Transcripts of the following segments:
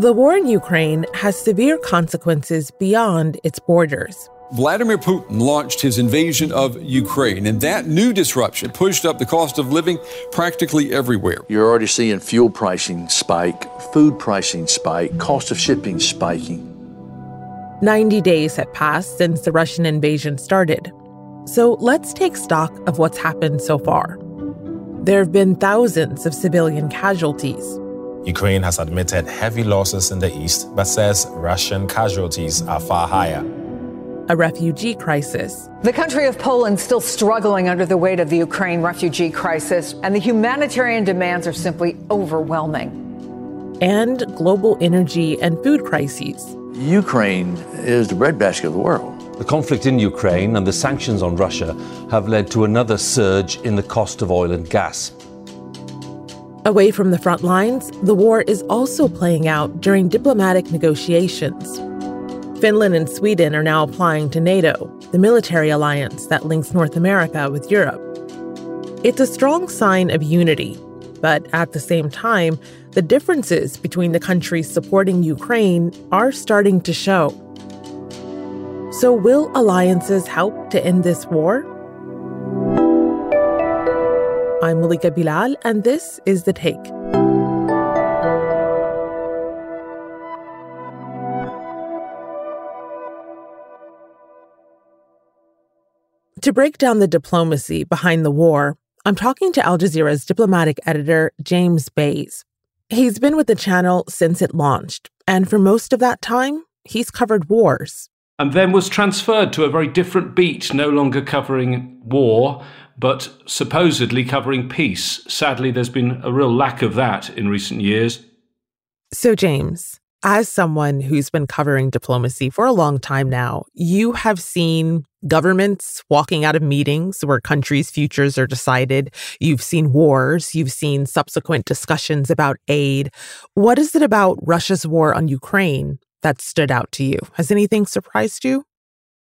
The war in Ukraine has severe consequences beyond its borders. Vladimir Putin launched his invasion of Ukraine, and that new disruption pushed up the cost of living practically everywhere. You're already seeing fuel pricing spike, food pricing spike, cost of shipping spiking. 90 days have passed since the Russian invasion started. So let's take stock of what's happened so far. There have been thousands of civilian casualties, Ukraine has admitted heavy losses in the east, but says Russian casualties are far higher. A refugee crisis. The country of Poland is still struggling under the weight of the Ukraine refugee crisis, and the humanitarian demands are simply overwhelming. And global energy and food crises. Ukraine is the breadbasket of the world. The conflict in Ukraine and the sanctions on Russia have led to another surge in the cost of oil and gas. Away from the front lines, the war is also playing out during diplomatic negotiations. Finland and Sweden are now applying to NATO, the military alliance that links North America with Europe. It's a strong sign of unity, but at the same time, the differences between the countries supporting Ukraine are starting to show. So, will alliances help to end this war? I'm Malika Bilal, and this is The Take. To break down the diplomacy behind the war, I'm talking to Al Jazeera's diplomatic editor, James Bays. He's been with the channel since it launched, and for most of that time, he's covered wars. And then was transferred to a very different beat, no longer covering war, but supposedly covering peace. Sadly, there's been a real lack of that in recent years. So, James, as someone who's been covering diplomacy for a long time now, you have seen governments walking out of meetings where countries' futures are decided. You've seen wars. You've seen subsequent discussions about aid. What is it about Russia's war on Ukraine that stood out to you? Has anything surprised you?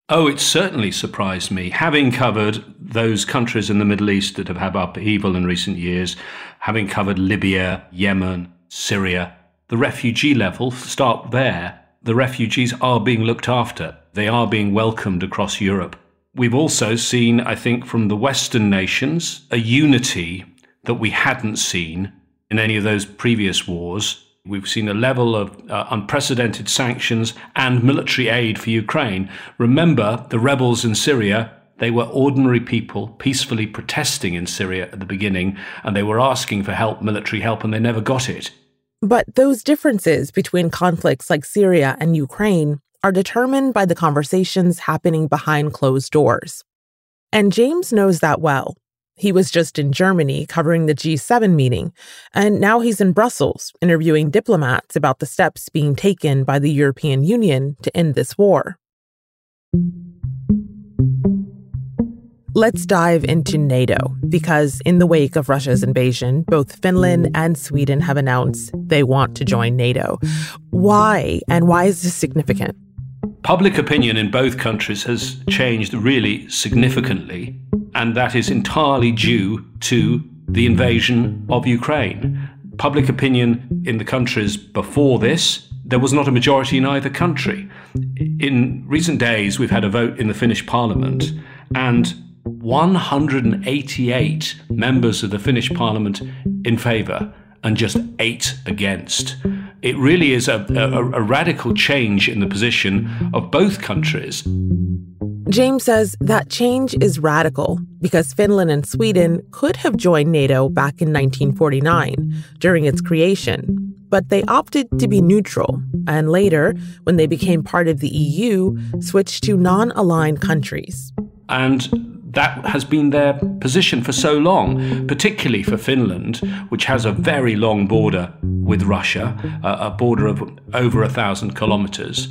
Oh, it certainly surprised me. Having covered those countries in the Middle East that have had upheaval in recent years, having covered Libya, Yemen, Syria, the refugee level, start there. The refugees are being looked after. They are being welcomed across Europe. We've also seen, I think, from the Western nations, a unity that we hadn't seen in any of those previous wars We've seen a level of uh, unprecedented sanctions and military aid for Ukraine. Remember, the rebels in Syria, they were ordinary people peacefully protesting in Syria at the beginning, and they were asking for help, military help, and they never got it. But those differences between conflicts like Syria and Ukraine are determined by the conversations happening behind closed doors. And James knows that well he was just in Germany covering the G7 meeting, and now he's in Brussels interviewing diplomats about the steps being taken by the European Union to end this war. Let's dive into NATO because, in the wake of Russia's invasion, both Finland and Sweden have announced they want to join NATO. Why, and why is this significant? Public opinion in both countries has changed really significantly and that is entirely due to the invasion of Ukraine. Public opinion in the countries before this, there was not a majority in either country. In recent days, we've had a vote in the Finnish parliament, and 188 members of the Finnish parliament in favour and just eight against. It really is a, a, a radical change in the position of both countries. James says that change is radical because Finland and Sweden could have joined NATO back in 1949 during its creation, but they opted to be neutral and later, when they became part of the EU, switched to non aligned countries. And that has been their position for so long, particularly for Finland, which has a very long border with Russia, a border of over a thousand kilometers.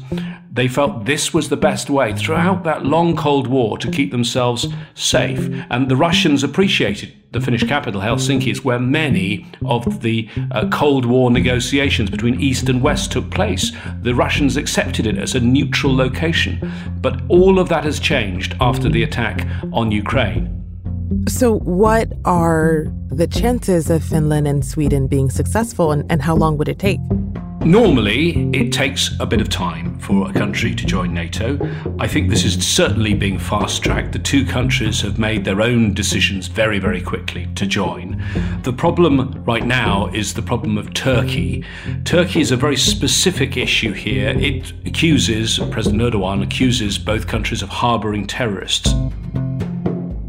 They felt this was the best way throughout that long Cold War to keep themselves safe. And the Russians appreciated the Finnish capital, Helsinki, is where many of the uh, Cold War negotiations between East and West took place. The Russians accepted it as a neutral location. But all of that has changed after the attack on Ukraine. So, what are the chances of Finland and Sweden being successful, and, and how long would it take? Normally, it takes a bit of time for a country to join NATO. I think this is certainly being fast tracked. The two countries have made their own decisions very, very quickly to join. The problem right now is the problem of Turkey. Turkey is a very specific issue here. It accuses, President Erdogan accuses both countries of harboring terrorists.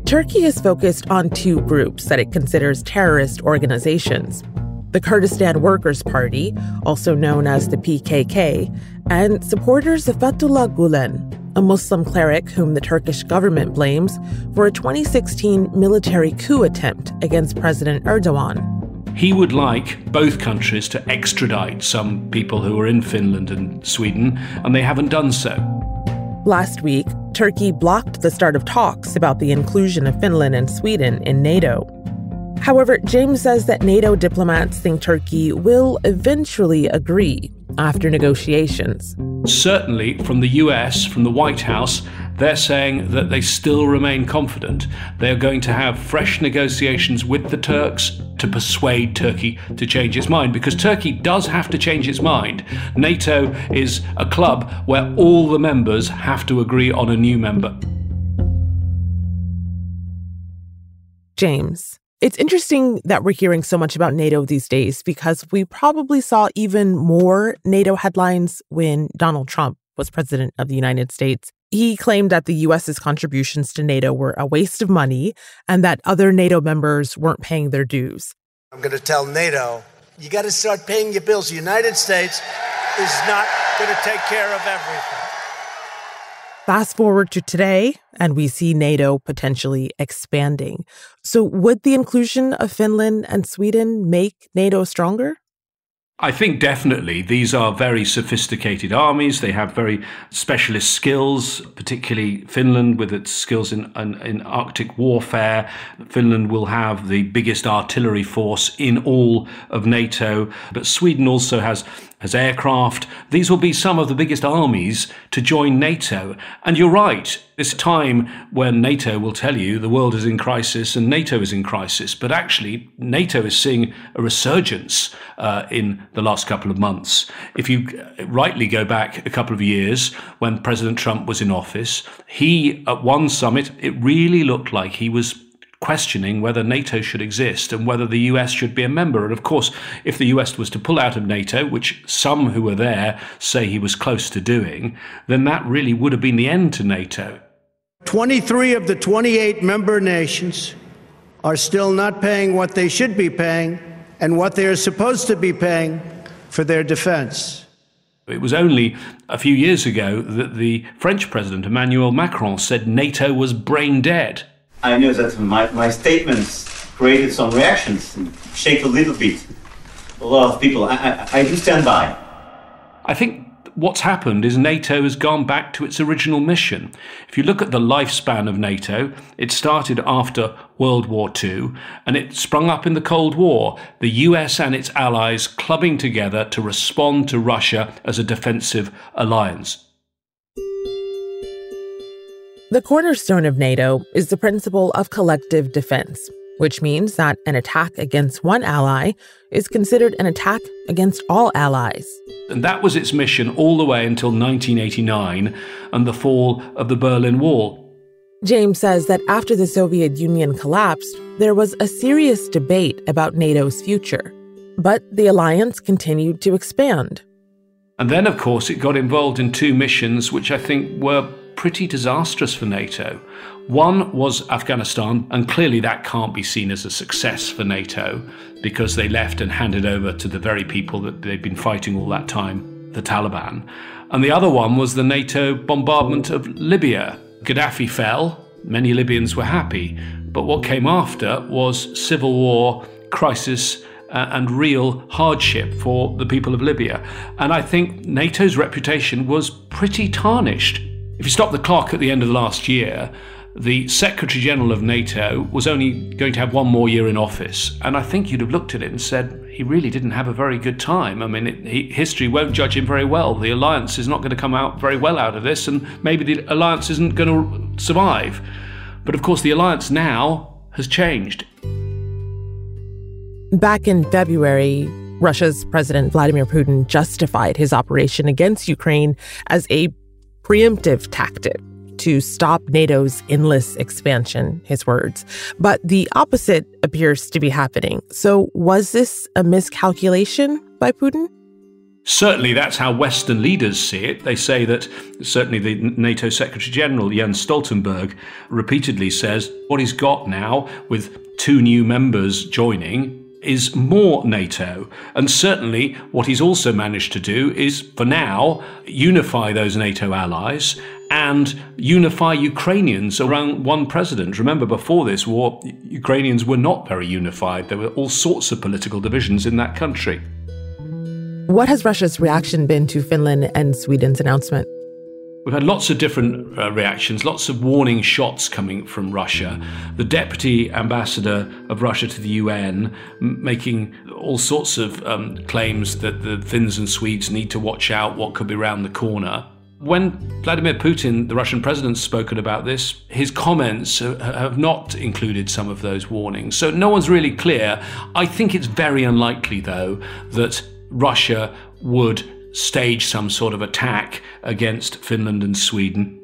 Turkey is focused on two groups that it considers terrorist organizations the Kurdistan Workers' Party, also known as the PKK, and supporters of Fethullah Gulen, a Muslim cleric whom the Turkish government blames for a 2016 military coup attempt against President Erdogan. He would like both countries to extradite some people who are in Finland and Sweden, and they haven't done so. Last week, Turkey blocked the start of talks about the inclusion of Finland and Sweden in NATO. However, James says that NATO diplomats think Turkey will eventually agree after negotiations. Certainly, from the US, from the White House, they're saying that they still remain confident. They're going to have fresh negotiations with the Turks to persuade Turkey to change its mind because Turkey does have to change its mind. NATO is a club where all the members have to agree on a new member. James. It's interesting that we're hearing so much about NATO these days because we probably saw even more NATO headlines when Donald Trump was president of the United States. He claimed that the US's contributions to NATO were a waste of money and that other NATO members weren't paying their dues. I'm going to tell NATO, you got to start paying your bills. The United States is not going to take care of everything. Fast forward to today, and we see NATO potentially expanding. So, would the inclusion of Finland and Sweden make NATO stronger? I think definitely these are very sophisticated armies. They have very specialist skills, particularly Finland with its skills in, in, in, Arctic warfare. Finland will have the biggest artillery force in all of NATO, but Sweden also has as aircraft. These will be some of the biggest armies to join NATO. And you're right, it's a time when NATO will tell you the world is in crisis and NATO is in crisis. But actually, NATO is seeing a resurgence uh, in the last couple of months. If you rightly go back a couple of years when President Trump was in office, he, at one summit, it really looked like he was questioning whether NATO should exist and whether the US should be a member. And of course, if the US was to pull out of NATO, which some who were there say he was close to doing, then that really would have been the end to NATO. 23 of the 28 member nations are still not paying what they should be paying and what they are supposed to be paying for their defense. It was only a few years ago that the French president, Emmanuel Macron, said NATO was brain dead. I know that my, my statements created some reactions and shake a little bit. A lot of people. I, I, I do stand by. I think what's happened is NATO has gone back to its original mission. If you look at the lifespan of NATO, it started after World War II and it sprung up in the Cold War, the US and its allies clubbing together to respond to Russia as a defensive alliance. The cornerstone of NATO is the principle of collective defense, which means that an attack against one ally is considered an attack against all allies. And that was its mission all the way until 1989 and the fall of the Berlin Wall. James says that after the Soviet Union collapsed, there was a serious debate about NATO's future. But the alliance continued to expand. And then, of course, it got involved in two missions which I think were pretty disastrous for NATO. One was Afghanistan, and clearly that can't be seen as a success for NATO because they left and handed over to the very people that they've been fighting all that time, the Taliban. And the other one was the NATO bombardment of Libya. Gaddafi fell, many Libyans were happy, but what came after was civil war, crisis, uh, and real hardship for the people of Libya. And I think NATO's reputation was pretty tarnished if you stop the clock at the end of last year, the Secretary General of NATO was only going to have one more year in office. And I think you'd have looked at it and said, he really didn't have a very good time. I mean, it, he, history won't judge him very well. The alliance is not going to come out very well out of this, and maybe the alliance isn't going to survive. But of course, the alliance now has changed. Back in February, Russia's President Vladimir Putin justified his operation against Ukraine as a preemptive tactic to stop NATO's endless expansion, his words. But the opposite appears to be happening. So, was this a miscalculation by Putin? Certainly, that's how Western leaders see it. They say that certainly the NATO Secretary General, Jens Stoltenberg, repeatedly says what he's got now with two new members joining is more NATO. And certainly, what he's also managed to do is, for now, unify those NATO allies and unify Ukrainians around one president. Remember, before this war, Ukrainians were not very unified. There were all sorts of political divisions in that country. What has Russia's reaction been to Finland and Sweden's announcement? We've had lots of different uh, reactions, lots of warning shots coming from Russia. The deputy ambassador of Russia to the UN m- making all sorts of um, claims that the Finns and Swedes need to watch out what could be around the corner. When Vladimir Putin, the Russian president, spoken about this, his comments have not included some of those warnings. So no one's really clear. I think it's very unlikely, though, that Russia would stage some sort of attack against Finland and Sweden.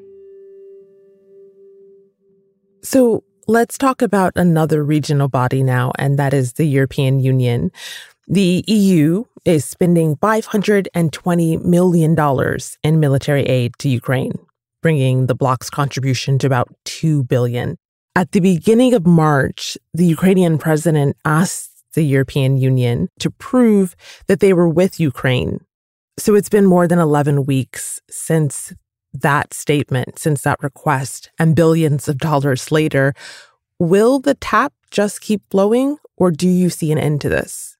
So let's talk about another regional body now, and that is the European Union. The EU is spending $520 million in military aid to Ukraine, bringing the bloc's contribution to about 2 billion. At the beginning of March, the Ukrainian president asked the European Union to prove that they were with Ukraine. So it's been more than 11 weeks since that statement, since that request, and billions of dollars later. Will the tap just keep flowing, or do you see an end to this?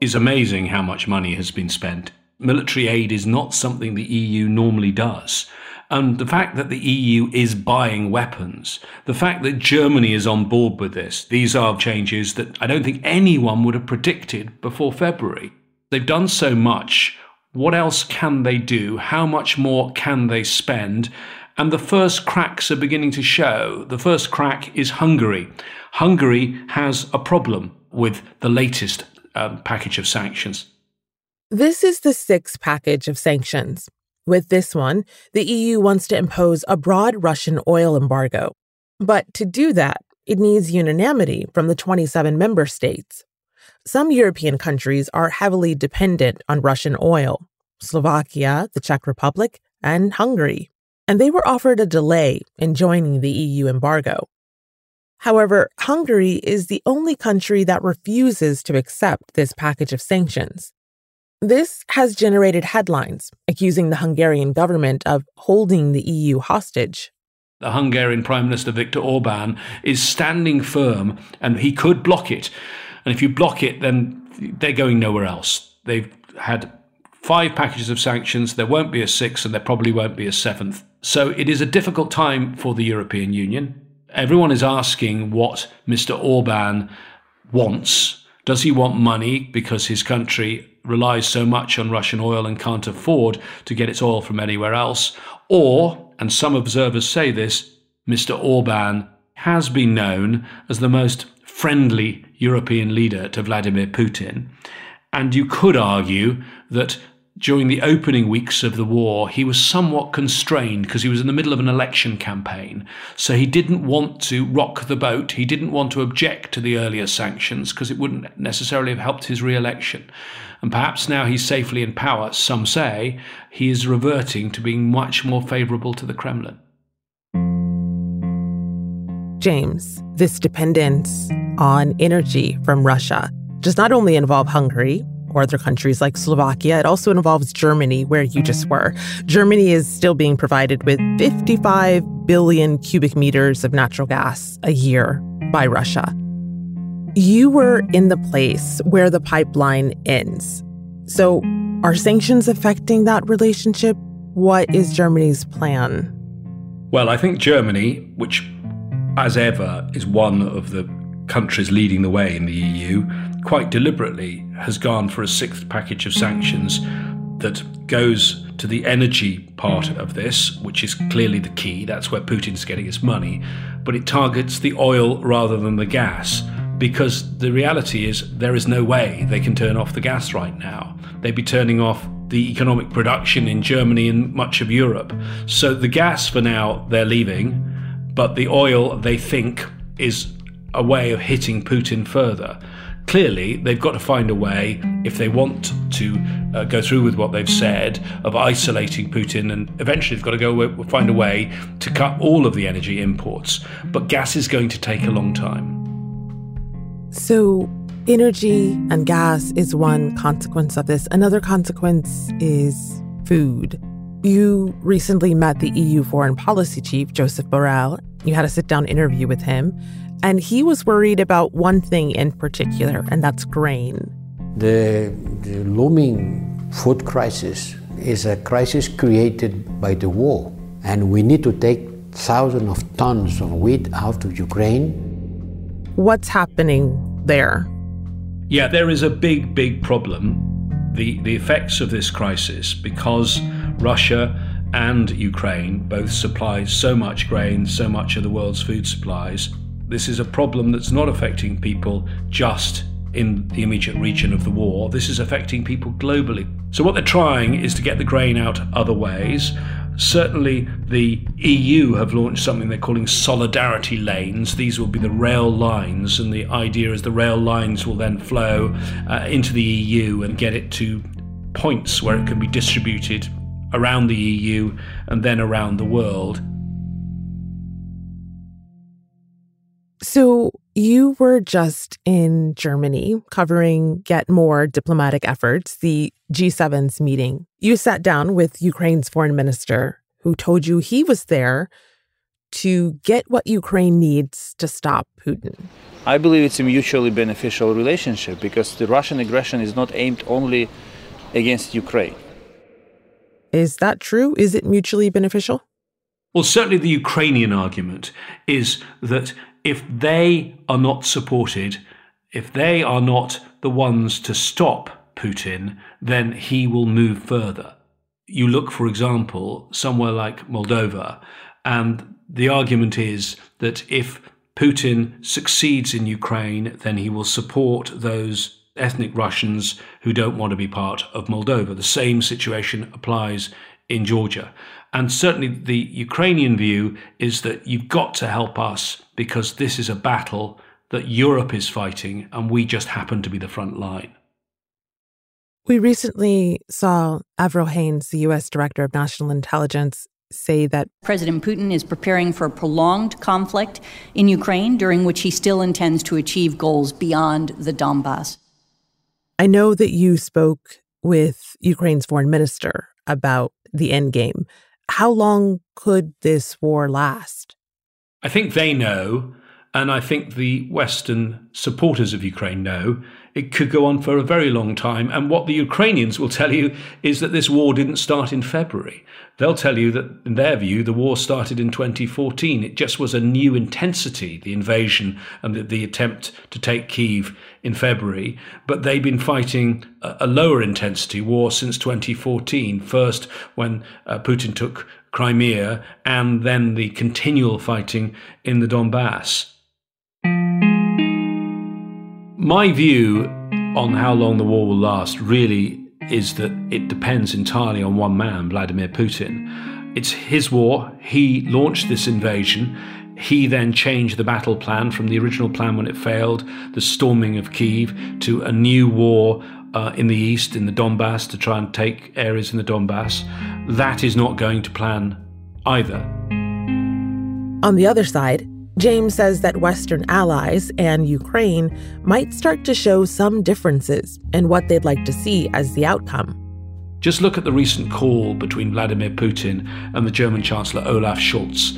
It's amazing how much money has been spent. Military aid is not something the EU normally does. And the fact that the EU is buying weapons, the fact that Germany is on board with this, these are changes that I don't think anyone would have predicted before February. They've done so much. What else can they do? How much more can they spend? And the first cracks are beginning to show. The first crack is Hungary. Hungary has a problem with the latest um, package of sanctions. This is the sixth package of sanctions. With this one, the EU wants to impose a broad Russian oil embargo. But to do that, it needs unanimity from the 27 member states. Some European countries are heavily dependent on Russian oil Slovakia, the Czech Republic, and Hungary. And they were offered a delay in joining the EU embargo. However, Hungary is the only country that refuses to accept this package of sanctions. This has generated headlines accusing the Hungarian government of holding the EU hostage. The Hungarian Prime Minister Viktor Orban is standing firm and he could block it. And if you block it, then they're going nowhere else. They've had five packages of sanctions. There won't be a sixth, and there probably won't be a seventh. So it is a difficult time for the European Union. Everyone is asking what Mr. Orban wants. Does he want money because his country relies so much on Russian oil and can't afford to get its oil from anywhere else. Or, and some observers say this, Mr. Orban has been known as the most friendly European leader to Vladimir Putin. And you could argue that during the opening weeks of the war, he was somewhat constrained because he was in the middle of an election campaign. So he didn't want to rock the boat. He didn't want to object to the earlier sanctions because it wouldn't necessarily have helped his re election. And perhaps now he's safely in power, some say, he is reverting to being much more favourable to the Kremlin. James, this dependence on energy from Russia does not only involve Hungary, or other countries like Slovakia. It also involves Germany, where you just were. Germany is still being provided with 55 billion cubic meters of natural gas a year by Russia. You were in the place where the pipeline ends. So, are sanctions affecting that relationship? What is Germany's plan? Well, I think Germany, which as ever is one of the countries leading the way in the EU, quite deliberately has gone for a sixth package of sanctions that goes to the energy part of this, which is clearly the key. That's where Putin's getting his money. But it targets the oil rather than the gas. because the reality is there is no way they can turn off the gas right now. They'd be turning off the economic production in Germany and much of Europe. So the gas for now they're leaving, but the oil they think is a way of hitting Putin further. Clearly, they've got to find a way, if they want to uh, go through with what they've said, of isolating Putin, and eventually they've got to go find a way to cut all of the energy imports. But gas is going to take a long time. So, energy and gas is one consequence of this. Another consequence is food. You recently met the EU foreign policy chief, Joseph Borrell. You had a sit down interview with him. And he was worried about one thing in particular, and that's grain. The, the looming food crisis is a crisis created by the war, and we need to take thousands of tons of wheat out of Ukraine. What's happening there? Yeah, there is a big, big problem. The, the effects of this crisis, because Russia and Ukraine both supply so much grain, so much of the world's food supplies, this is a problem that's not affecting people just in the immediate region of the war. This is affecting people globally. So, what they're trying is to get the grain out other ways. Certainly, the EU have launched something they're calling solidarity lanes. These will be the rail lines, and the idea is the rail lines will then flow uh, into the EU and get it to points where it can be distributed around the EU and then around the world. So, you were just in Germany covering Get More diplomatic efforts, the G7's meeting. You sat down with Ukraine's foreign minister, who told you he was there to get what Ukraine needs to stop Putin. I believe it's a mutually beneficial relationship because the Russian aggression is not aimed only against Ukraine. Is that true? Is it mutually beneficial? Well, certainly the Ukrainian argument is that if they are not supported, if they are not the ones to stop Putin, then he will move further. You look, for example, somewhere like Moldova, and the argument is that if Putin succeeds in Ukraine, then he will support those ethnic Russians who don't want to be part of Moldova. The same situation applies in Georgia. And certainly the Ukrainian view is that you've got to help us because this is a battle that Europe is fighting and we just happen to be the front line. We recently saw Avril Haines, the U.S. Director of National Intelligence, say that President Putin is preparing for a prolonged conflict in Ukraine during which he still intends to achieve goals beyond the Donbass. I know that you spoke with Ukraine's foreign minister about the end game how long could this war last? I think they know, and I think the Western supporters of Ukraine know it could go on for a very long time. And what the Ukrainians will tell you is that this war didn't start in February. They'll tell you that, in their view, the war started in 2014. It just was a new intensity, the invasion and the, the attempt to take Kiev in February. But they've been fighting a, a lower intensity war since 2014. First, when uh, Putin took Crimea, and then the continual fighting in the Donbass. My view on how long the war will last really is that it depends entirely on one man, Vladimir Putin. It's his war. He launched this invasion. He then changed the battle plan from the original plan when it failed, the storming of Kiev, to a new war uh, in the east, in the Donbass, to try and take areas in the Donbass. That is not going to plan either. On the other side, James says that Western allies and Ukraine might start to show some differences in what they'd like to see as the outcome. Just look at the recent call between Vladimir Putin and the German Chancellor Olaf Scholz.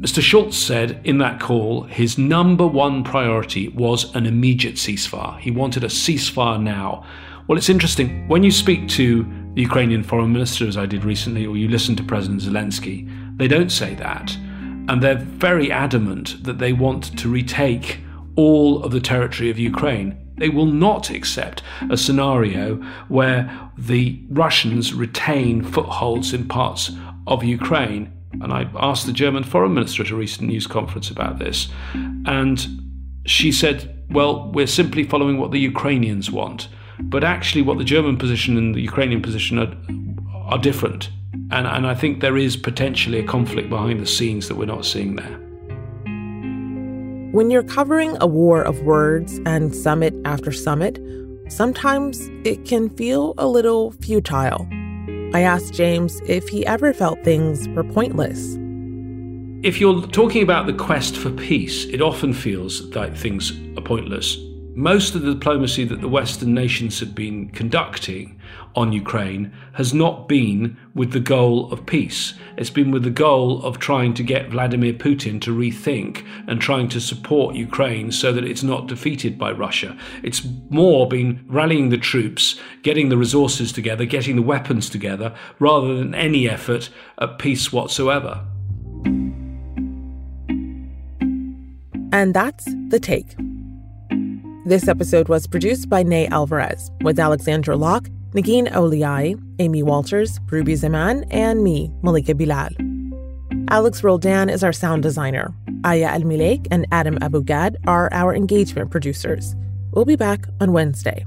Mr. Scholz said in that call his number one priority was an immediate ceasefire. He wanted a ceasefire now. Well, it's interesting. When you speak to the Ukrainian foreign minister, as I did recently, or you listen to President Zelensky, they don't say that. And they're very adamant that they want to retake all of the territory of Ukraine. They will not accept a scenario where the Russians retain footholds in parts of Ukraine. And I asked the German foreign minister at a recent news conference about this. And she said well, we're simply following what the Ukrainians want. But actually, what the German position and the Ukrainian position are, are different. And, and I think there is potentially a conflict behind the scenes that we're not seeing there. When you're covering a war of words and summit after summit, sometimes it can feel a little futile. I asked James if he ever felt things were pointless. If you're talking about the quest for peace, it often feels like things are pointless. Most of the diplomacy that the Western nations have been conducting on Ukraine has not been with the goal of peace. It's been with the goal of trying to get Vladimir Putin to rethink and trying to support Ukraine so that it's not defeated by Russia. It's more been rallying the troops, getting the resources together, getting the weapons together, rather than any effort at peace whatsoever. And that's The Take. This episode was produced by Ney Alvarez with Alexandra Locke, Negin Owliaei, Amy Walters, Ruby Zaman, and me, Malika Bilal. Alex Roldan is our sound designer. Aya Elmileik and Adam Abou-Gad are our engagement producers. We'll be back on Wednesday.